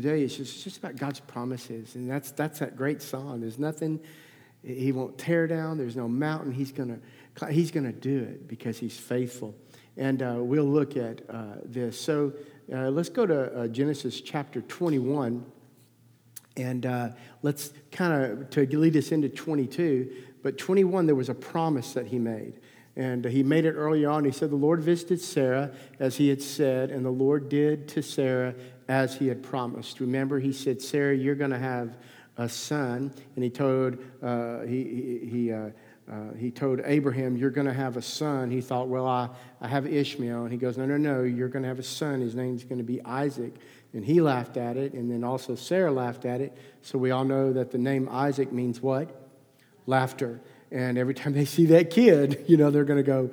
today is just, just about God's promises. And that's, that's that great song. There's nothing he won't tear down. There's no mountain. He's going he's gonna do it because he's faithful. And uh, we'll look at uh, this. So uh, let's go to uh, Genesis chapter 21. And uh, let's kind of, to lead us into 22, but 21, there was a promise that he made. And he made it early on. He said, The Lord visited Sarah as he had said, and the Lord did to Sarah as he had promised. Remember, he said, Sarah, you're going to have a son. And he told, uh, he, he, uh, uh, he told Abraham, You're going to have a son. He thought, Well, I, I have Ishmael. And he goes, No, no, no, you're going to have a son. His name's going to be Isaac. And he laughed at it. And then also Sarah laughed at it. So we all know that the name Isaac means what? Laughter. And every time they see that kid, you know, they're going to go,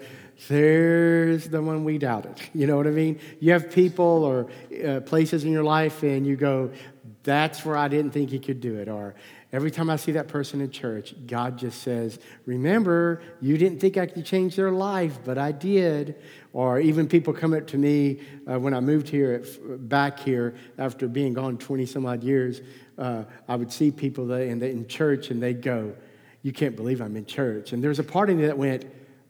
there's the one we doubted. You know what I mean? You have people or uh, places in your life, and you go, that's where I didn't think he could do it. Or every time I see that person in church, God just says, Remember, you didn't think I could change their life, but I did. Or even people come up to me uh, when I moved here, at, back here, after being gone 20 some odd years, uh, I would see people in, in church and they'd go, You can't believe I'm in church. And there's a part of me that went,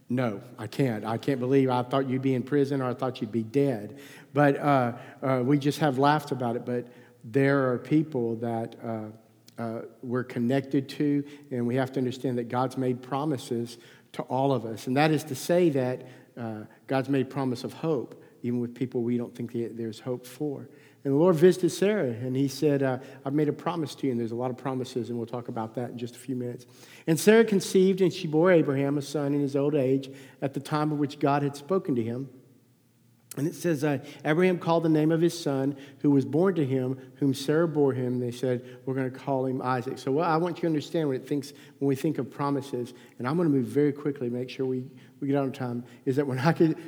no, I can't. I can't believe I thought you'd be in prison or I thought you'd be dead. But uh, uh, we just have laughed about it. But there are people that uh, uh, we're connected to, and we have to understand that God's made promises to all of us. And that is to say that uh, God's made promise of hope, even with people we don't think there's hope for. And the Lord visited Sarah, and he said, uh, I've made a promise to you. And there's a lot of promises, and we'll talk about that in just a few minutes. And Sarah conceived, and she bore Abraham a son in his old age at the time of which God had spoken to him. And it says, uh, Abraham called the name of his son who was born to him, whom Sarah bore him. They said, We're going to call him Isaac. So well, I want you to understand when, it thinks, when we think of promises, and I'm going to move very quickly, make sure we, we get out of time, is that when,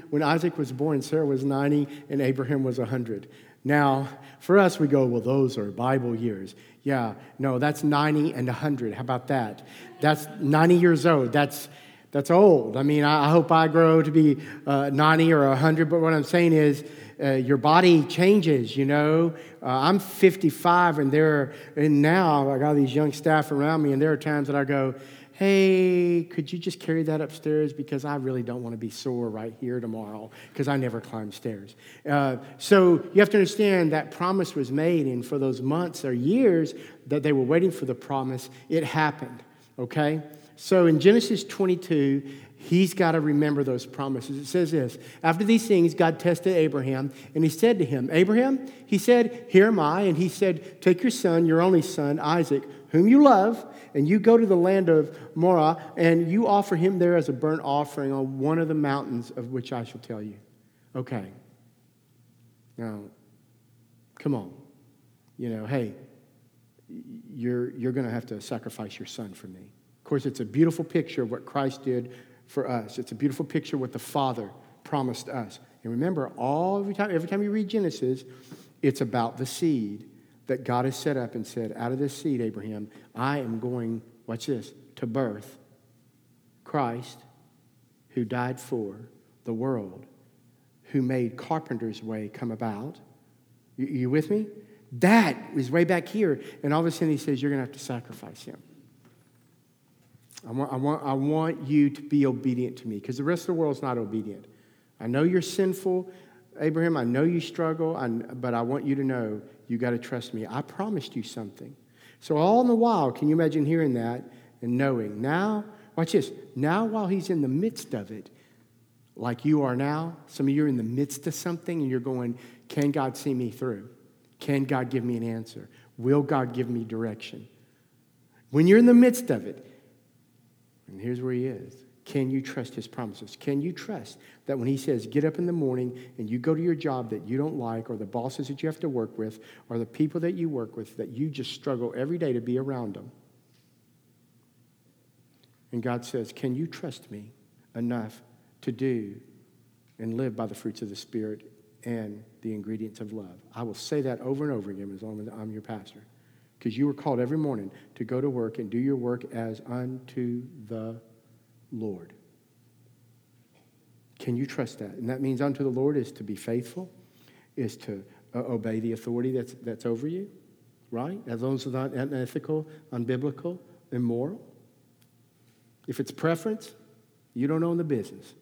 when Isaac was born, Sarah was 90 and Abraham was 100. Now, for us, we go, Well, those are Bible years. Yeah, no, that's 90 and 100. How about that? That's 90 years old. That's that's old. I mean, I, hope I grow to be uh, 90 or 100, but what I'm saying is uh, your body changes, you know. Uh, I'm 55, and there, and now I got these young staff around me, and there are times that I go, hey, could you just carry that upstairs? Because I really don't want to be sore right here tomorrow because I never climb stairs. Uh, so you have to understand that promise was made, and for those months or years that they were waiting for the promise, it happened, okay? So in Genesis 22, he's got to remember those promises. It says this After these things, God tested Abraham, and he said to him, Abraham, he said, Here am I. And he said, Take your son, your only son, Isaac, whom you love, and you go to the land of Moriah, and you offer him there as a burnt offering on one of the mountains of which I shall tell you. Okay. Now, come on. You know, hey, you're, you're going to have to sacrifice your son for me Of course, it's a beautiful picture of what Christ did for us. It's a beautiful picture of what the Father promised us. And remember, all every time, every time you read Genesis, it's about the seed that God has set up and said, out of this seed, Abraham, I am going, watch this, to birth Christ, who died for the world, who made carpenter's way come about. You, you with me? That was way back here. And all of a sudden he says, You're going to have to sacrifice him. I want, I want, I want you to be obedient to me because the rest of the world's not obedient. I know you're sinful, Abraham. I know you struggle, but I want you to know you got to trust me. I promised you something. So, all in the while, can you imagine hearing that and knowing? Now, watch this. Now, while he's in the midst of it, like you are now, some of you are in the midst of something and you're going, Can God see me through? Can God give me an answer? Will God give me direction? When you're in the midst of it, and here's where he is. Can you trust his promises? Can you trust that when he says, get up in the morning and you go to your job that you don't like, or the bosses that you have to work with, or the people that you work with, that you just struggle every day to be around them? And God says, Can you trust me enough to do and live by the fruits of the Spirit and the ingredients of love? I will say that over and over again as long as I'm your pastor because you were called every morning to go to work and do your work as unto the Lord. Can you trust that? And that means unto the Lord is to be faithful, is to uh, obey the authority that's, that's over you, right? As long as it's not unethical, unbiblical, immoral. If it's preference, you don't own the business.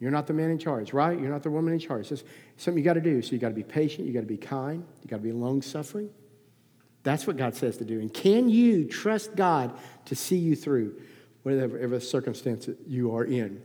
You're not the man in charge, right? You're not the woman in charge. It's something you got to do. So you got to be patient, you got to be kind, you got to be long suffering. That's what God says to do. And can you trust God to see you through whatever circumstance you are in?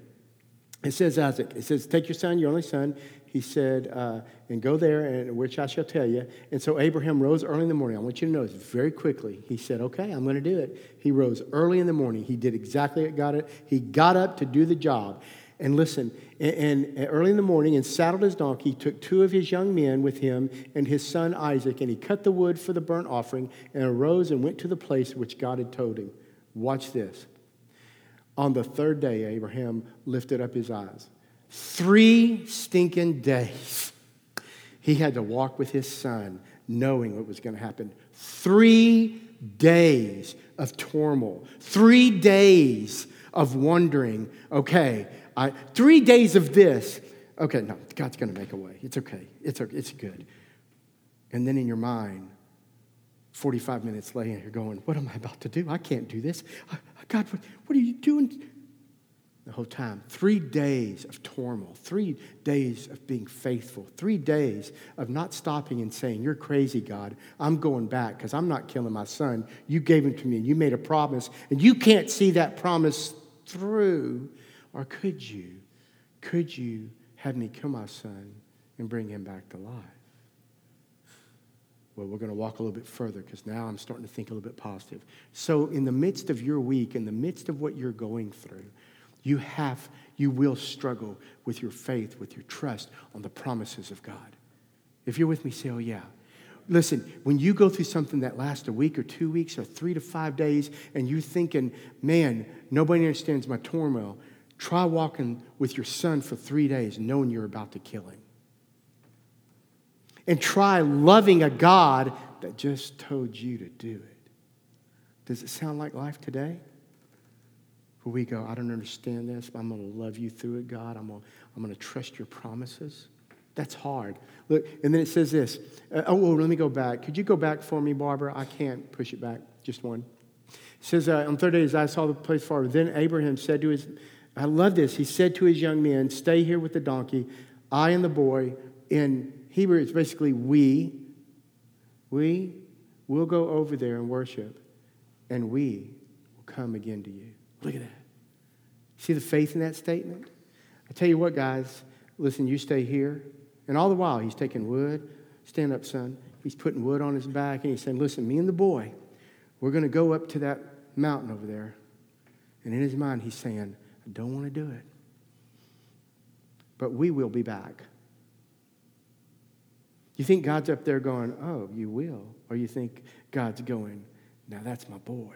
It says Isaac, it says, Take your son, your only son, he said, uh, and go there, and which I shall tell you. And so Abraham rose early in the morning. I want you to notice very quickly. He said, Okay, I'm going to do it. He rose early in the morning. He did exactly what it. He got up to do the job. And listen, and, and, early in the morning, and saddled his donkey, took two of his young men with him and his son Isaac, and he cut the wood for the burnt offering, and arose and went to the place which God had told him. Watch this. On the third day, Abraham lifted up his eyes Three stinking days. He had to walk with his son, knowing what was going to happen. Three days of turmoil. Three days of wondering, okay, I, three days of this. Okay, no, God's going to make a way. It's okay. It's, okay. it's good. And then in your mind, 45 minutes later, you're going, What am I about to do? I can't do this. God, what, are you doing? the whole time. Three days of turmoil, three days of being faithful, three days of not stopping and saying, You're crazy, God. I'm going back because I'm not killing my son. You gave him to me and you made a promise, and you can't see that promise through. Or could you? Could you have me kill my son and bring him back to life? Well, we're going to walk a little bit further because now I'm starting to think a little bit positive. So, in the midst of your week, in the midst of what you're going through, you have, you will struggle with your faith, with your trust on the promises of God. If you're with me, say, oh, yeah. Listen, when you go through something that lasts a week or two weeks or three to five days, and you're thinking, man, nobody understands my turmoil, try walking with your son for three days knowing you're about to kill him. And try loving a God that just told you to do it. Does it sound like life today? where we go, I don't understand this, but I'm going to love you through it, God. I'm going to, I'm to trust your promises. That's hard. Look, and then it says this. Uh, oh, well, let me go back. Could you go back for me, Barbara? I can't push it back. Just one. It says, uh, on third days, I saw the place far. Then Abraham said to his, I love this. He said to his young men, Stay here with the donkey. I and the boy, in Hebrew, is basically we, we will go over there and worship, and we will come again to you. Look at that. See the faith in that statement? I tell you what, guys, listen, you stay here. And all the while, he's taking wood. Stand up, son. He's putting wood on his back, and he's saying, Listen, me and the boy, we're going to go up to that mountain over there. And in his mind, he's saying, I don't want to do it. But we will be back. You think God's up there going, Oh, you will? Or you think God's going, Now that's my boy.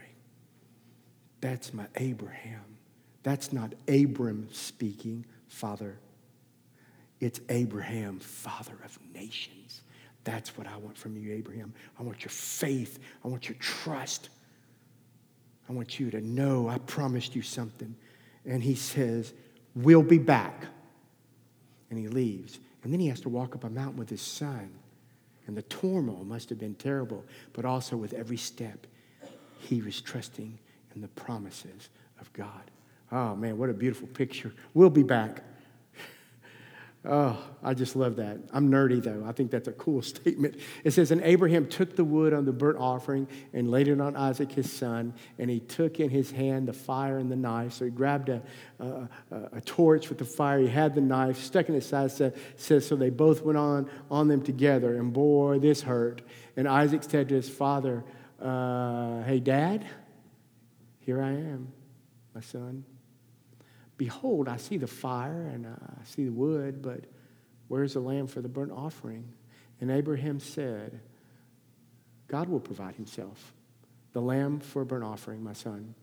That's my Abraham. That's not Abram speaking, Father. It's Abraham, Father of nations. That's what I want from you, Abraham. I want your faith. I want your trust. I want you to know I promised you something. And he says, We'll be back. And he leaves. And then he has to walk up a mountain with his son. And the turmoil must have been terrible, but also with every step, he was trusting in the promises of God. Oh, man, what a beautiful picture. We'll be back. Oh, I just love that. I'm nerdy, though. I think that's a cool statement. It says, And Abraham took the wood on the burnt offering and laid it on Isaac his son, and he took in his hand the fire and the knife. So he grabbed a, a, a torch with the fire. He had the knife, stuck in his side, says, So they both went on, on them together, and boy, this hurt. And Isaac said to his father, uh, Hey, Dad, here I am, my son. Behold, I see the fire and uh, I see the wood, but where's the lamb for the burnt offering? And Abraham said, God will provide himself the lamb for a burnt offering, my son.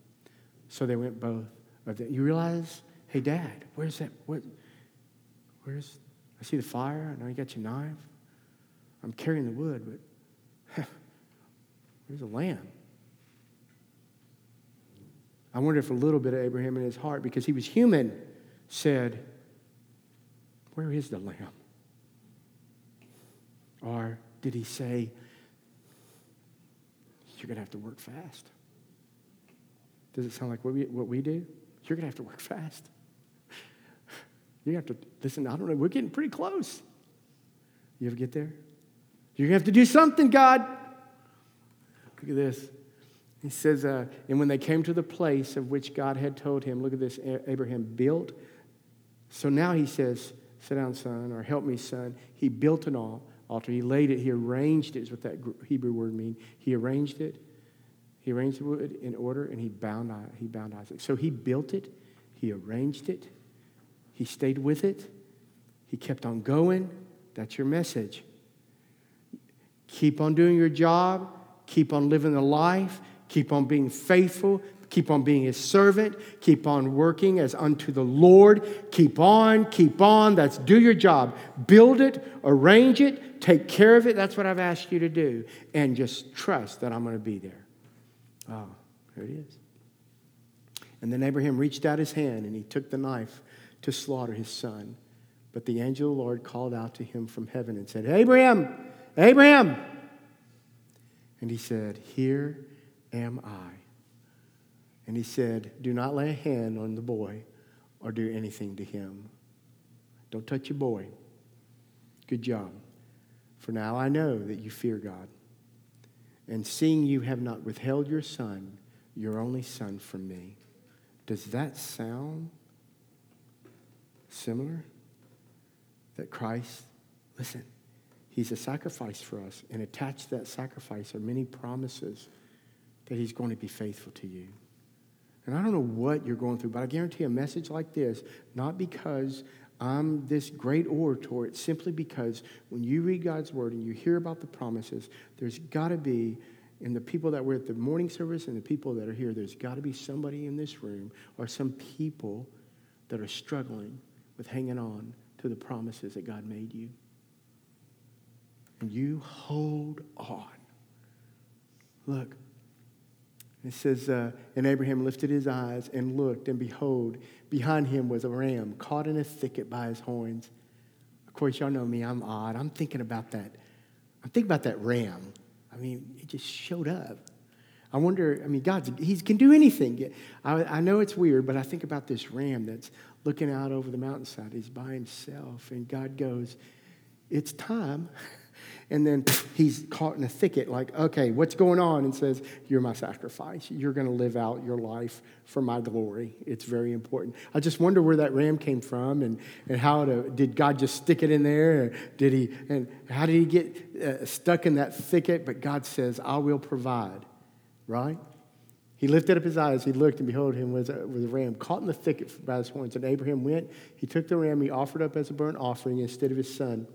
So they went both of them. You realize, hey, Dad, where's that? What, where's, I see the fire. I know you got your knife. I'm carrying the wood, but where's the lamb? I wonder if a little bit of Abraham in his heart, because he was human, said, Where is the lamb? Or did he say, You're going to have to work fast? Does it sound like what we, what we do? You're going to have to work fast. You have to, listen, I don't know, we're getting pretty close. You ever get there? You're going to have to do something, God. Look at this. He says, uh, and when they came to the place of which God had told him, look at this, Abraham built. So now he says, sit down, son, or help me, son. He built an altar. He laid it, he arranged it, is what that Hebrew word means. He arranged it. He arranged the wood in order and he bound, he bound Isaac. So he built it, he arranged it, he stayed with it, he kept on going. That's your message. Keep on doing your job, keep on living the life, keep on being faithful, keep on being his servant, keep on working as unto the Lord. Keep on, keep on. That's do your job. Build it, arrange it, take care of it. That's what I've asked you to do. And just trust that I'm going to be there. Oh, here it is. And then Abraham reached out his hand and he took the knife to slaughter his son. But the angel of the Lord called out to him from heaven and said, Abraham, Abraham. And he said, Here am I. And he said, Do not lay a hand on the boy or do anything to him. Don't touch your boy. Good job. For now I know that you fear God and seeing you have not withheld your son, your only son, from me. Does that sound similar? That Christ, listen, he's a sacrifice for us, and attached to that sacrifice are many promises that he's going to be faithful to you. And I don't know what you're going through, but I guarantee a message like this, not because I'm this great orator. It's simply because when you read God's word and you hear about the promises, there's got to be, in the people that were at the morning service and the people that are here, there's got to be somebody in this room or some people that are struggling with hanging on to the promises that God made you. And you hold on. Look, it says, uh, And Abraham lifted his eyes and looked, and behold, behind him was a ram caught in a thicket by his horns. Of course, y'all know me, I'm odd. I'm thinking about that. I'm thinking about that ram. I mean, it just showed up. I wonder, I mean, God, He can do anything. I, I know it's weird, but I think about this ram that's looking out over the mountainside. He's by himself, and God goes, It's time. And then he's caught in a thicket, like, okay, what's going on? And says, You're my sacrifice. You're going to live out your life for my glory. It's very important. I just wonder where that ram came from and, and how to, did God just stick it in there? did he, and how did he get uh, stuck in that thicket? But God says, I will provide, right? He lifted up his eyes, he looked, and behold, him was a, was a ram caught in the thicket by his horns. And Abraham went, he took the ram, he offered up as a burnt offering instead of his son.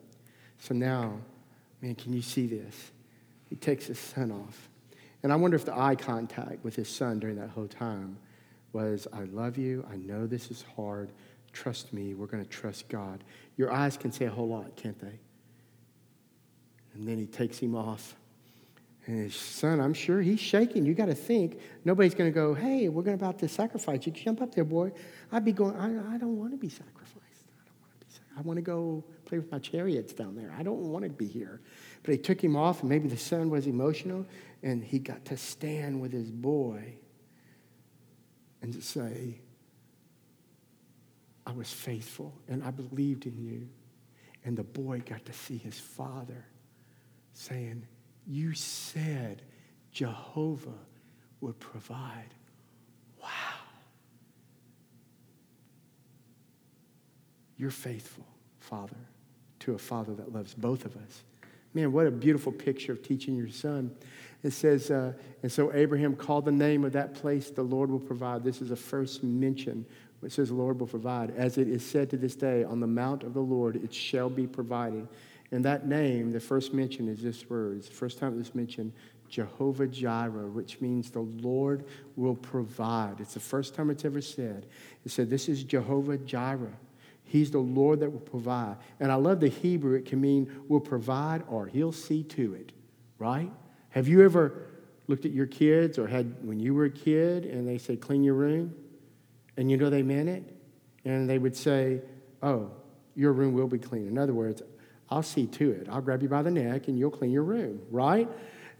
So now, Man, can you see this? He takes his son off. And I wonder if the eye contact with his son during that whole time was, I love you. I know this is hard. Trust me. We're going to trust God. Your eyes can say a whole lot, can't they? And then he takes him off. And his son, I'm sure he's shaking. You got to think. Nobody's going to go, hey, we're going about to sacrifice you. Jump up there, boy. I'd be going, I, I don't want to be sacrificed. I don't want to be sacrificed. I want to go play with my chariots down there. I don't want to be here. But he took him off, and maybe the son was emotional, and he got to stand with his boy and to say, I was faithful and I believed in you. And the boy got to see his father saying, You said Jehovah would provide. Wow. You're faithful, Father to a father that loves both of us. Man, what a beautiful picture of teaching your son. It says, uh, and so Abraham called the name of that place, the Lord will provide. This is a first mention. It says, the Lord will provide. As it is said to this day, on the mount of the Lord it shall be provided. And that name, the first mention is this word. It's the first time it was mentioned, Jehovah Jireh, which means the Lord will provide. It's the first time it's ever said. It said, This is Jehovah Jireh. He's the Lord that will provide. And I love the Hebrew, it can mean will provide or he'll see to it, right? Have you ever looked at your kids or had when you were a kid and they said, clean your room? And you know they meant it? And they would say, oh, your room will be clean. In other words, I'll see to it. I'll grab you by the neck and you'll clean your room, right?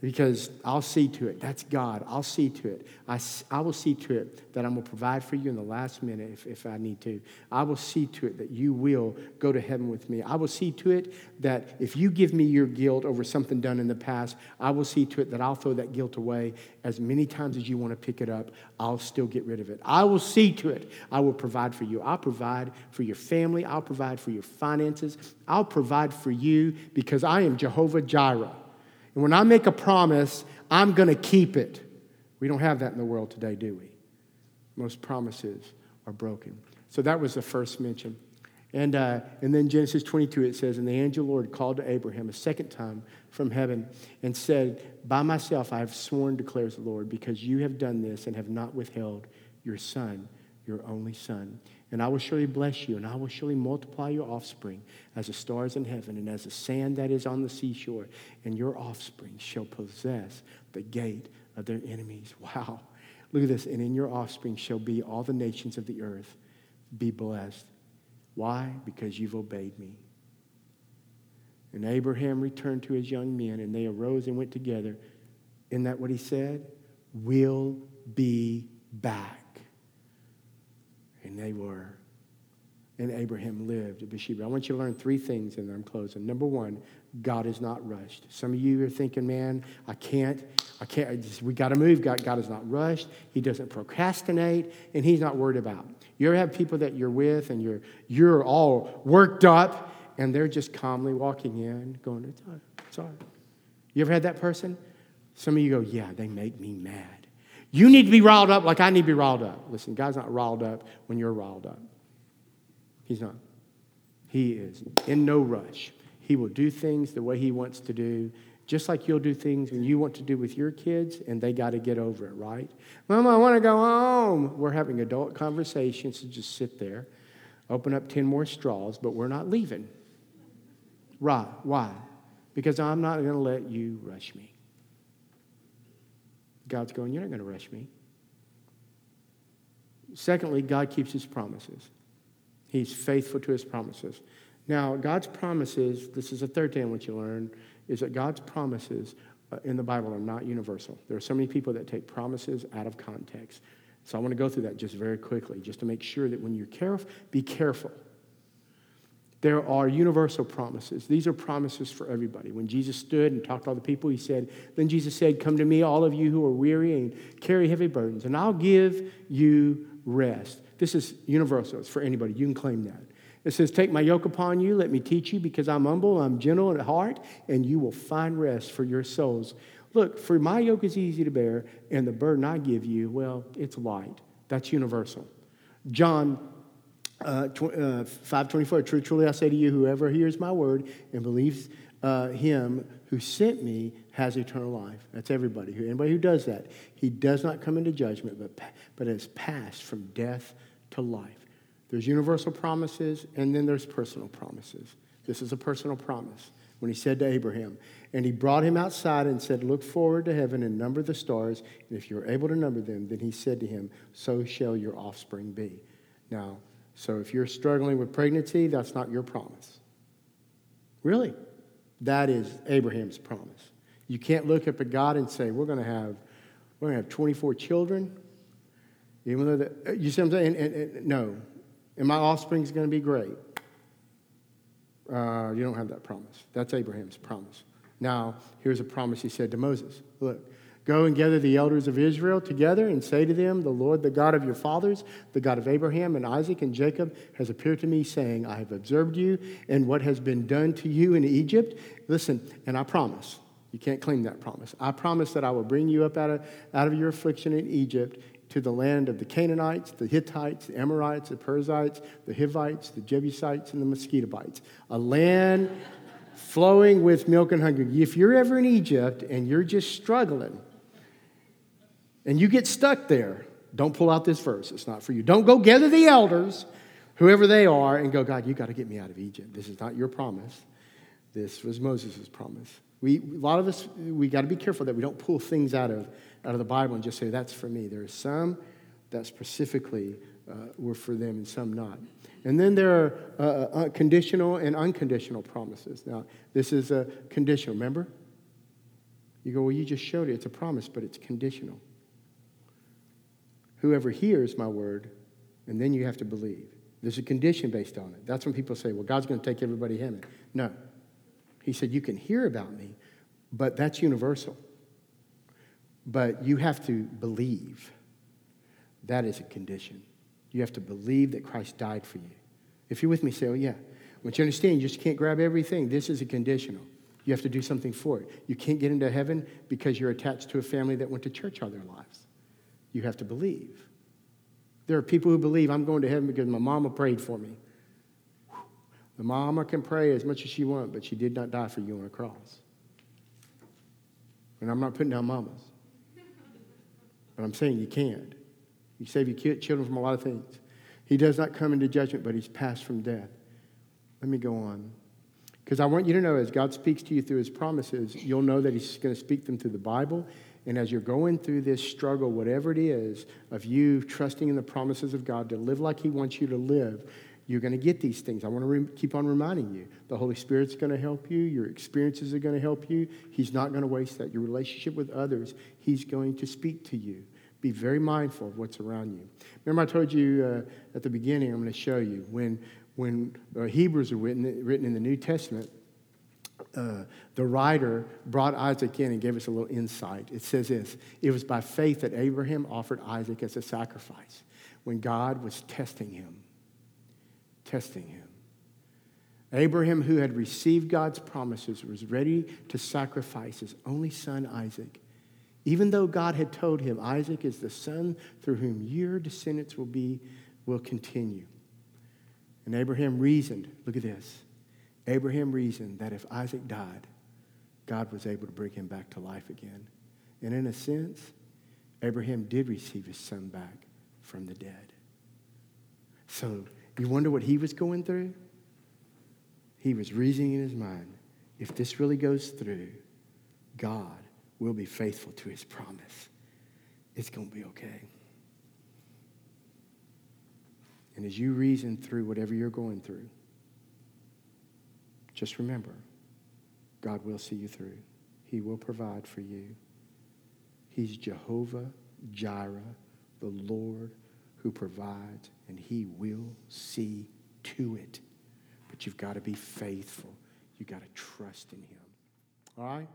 Because I'll see to it. That's God. I'll see to it. I, I will see to it that I'm going to provide for you in the last minute if, if I need to. I will see to it that you will go to heaven with me. I will see to it that if you give me your guilt over something done in the past, I will see to it that I'll throw that guilt away as many times as you want to pick it up. I'll still get rid of it. I will see to it. I will provide for you. I'll provide for your family. I'll provide for your finances. I'll provide for you because I am Jehovah Jireh. And when I make a promise, I'm going to keep it. We don't have that in the world today, do we? Most promises are broken. So that was the first mention. And, uh, and then Genesis 22, it says, And the angel Lord called to Abraham a second time from heaven and said, By myself I have sworn, declares the Lord, because you have done this and have not withheld your son, your only son. And I will surely bless you, and I will surely multiply your offspring as the stars in heaven and as the sand that is on the seashore. And your offspring shall possess the gate of their enemies. Wow. Look at this. And in your offspring shall be all the nations of the earth. Be blessed. Why? Because you've obeyed me. And Abraham returned to his young men, and they arose and went together. Isn't that what he said? We'll be back. And they were. And Abraham lived at Beersheba. I want you to learn three things, and I'm closing. Number one, God is not rushed. Some of you are thinking, man, I can't, I can't, I just, we got to move. God, God is not rushed. He doesn't procrastinate, and He's not worried about. You ever have people that you're with, and you're, you're all worked up, and they're just calmly walking in, going, it's all right. It's all right. You ever had that person? Some of you go, yeah, they make me mad. You need to be riled up like I need to be riled up. Listen, God's not riled up when you're riled up. He's not. He is in no rush. He will do things the way He wants to do, just like you'll do things when you want to do with your kids, and they got to get over it, right? Mom, I want to go home. We're having adult conversations, so just sit there, open up 10 more straws, but we're not leaving. Right. Why? Because I'm not going to let you rush me. God's going, You're not going to rush me. Secondly, God keeps his promises. He's faithful to his promises. Now, God's promises, this is a third thing I want you to learn, is that God's promises uh, in the Bible are not universal. There are so many people that take promises out of context. So I want to go through that just very quickly, just to make sure that when you're careful, be careful there are universal promises. These are promises for everybody. When Jesus stood and talked to all the people, he said, Then Jesus said, Come to me, all of you who are weary and carry heavy burdens, and I'll give you rest. This is universal. It's for anybody. You can claim that. It says, Take my yoke upon you, let me teach you, because I'm humble, I'm gentle at heart, and you will find rest for your souls. Look, for my yoke is easy to bear, and the burden I give you, well, it's light. That's universal. John uh, uh, 524 True, truly I say to you, whoever hears my word and believes uh, him who sent me has eternal life. That's everybody. Anybody who does that, he does not come into judgment, but, but has passed from death to life. There's universal promises, and then there's personal promises. This is a personal promise when he said to Abraham, and he brought him outside and said, Look forward to heaven and number the stars, and if you're able to number them, then he said to him, So shall your offspring be. Now, so if you're struggling with pregnancy, that's not your promise. Really? That is Abraham's promise. You can't look up at God and say, we're going to have, we're going to have 24 children. Even though, the, you see what I'm saying? And, and, and, no. And my offspring is going to be great. Uh, you don't have that promise. That's Abraham's promise. Now, here's a promise he said to Moses. Look, Go and gather the elders of Israel together and say to them, The Lord, the God of your fathers, the God of Abraham and Isaac and Jacob, has appeared to me, saying, I have observed you and what has been done to you in Egypt. Listen, and I promise, you can't claim that promise. I promise that I will bring you up out of, out of your affliction in Egypt to the land of the Canaanites, the Hittites, the Amorites, the Perizzites, the Hivites, the Jebusites, and the Mosquitobites, a land flowing with milk and honey. If you're ever in Egypt and you're just struggling, and you get stuck there, don't pull out this verse. It's not for you. Don't go gather the elders, whoever they are, and go, God, you got to get me out of Egypt. This is not your promise. This was Moses' promise. We, a lot of us, we got to be careful that we don't pull things out of, out of the Bible and just say, that's for me. There are some that specifically uh, were for them and some not. And then there are uh, uh, conditional and unconditional promises. Now, this is a conditional, remember? You go, well, you just showed it. It's a promise, but it's conditional. Whoever hears my word, and then you have to believe. There's a condition based on it. That's when people say, well, God's going to take everybody heaven. No. He said, you can hear about me, but that's universal. But you have to believe. That is a condition. You have to believe that Christ died for you. If you're with me, say, oh, yeah. But you understand, you just can't grab everything. This is a conditional. You have to do something for it. You can't get into heaven because you're attached to a family that went to church all their lives. You have to believe. There are people who believe I'm going to heaven because my mama prayed for me. The mama can pray as much as she wants, but she did not die for you on a cross. And I'm not putting down mamas. But I'm saying you can't. You save your children from a lot of things. He does not come into judgment, but he's passed from death. Let me go on. Because I want you to know, as God speaks to you through his promises, you'll know that he's going to speak them through the Bible. And as you're going through this struggle, whatever it is, of you trusting in the promises of God to live like he wants you to live, you're going to get these things. I want to re- keep on reminding you. The Holy Spirit's going to help you. Your experiences are going to help you. He's not going to waste that. Your relationship with others, He's going to speak to you. Be very mindful of what's around you. Remember, I told you uh, at the beginning, I'm going to show you when, when uh, Hebrews are written, written in the New Testament, uh, the writer brought Isaac in and gave us a little insight. It says this It was by faith that Abraham offered Isaac as a sacrifice when God was testing him testing him. Abraham, who had received God's promises, was ready to sacrifice his only son, Isaac, even though God had told him, Isaac is the son through whom your descendants will, be, will continue. And Abraham reasoned, look at this. Abraham reasoned that if Isaac died, God was able to bring him back to life again. And in a sense, Abraham did receive his son back from the dead. So you wonder what he was going through? He was reasoning in his mind if this really goes through, God will be faithful to his promise. It's going to be okay. And as you reason through whatever you're going through, just remember God will see you through, He will provide for you. He's Jehovah Jireh, the Lord who provides, and He will see to it. But you've got to be faithful. You've got to trust in Him. All right?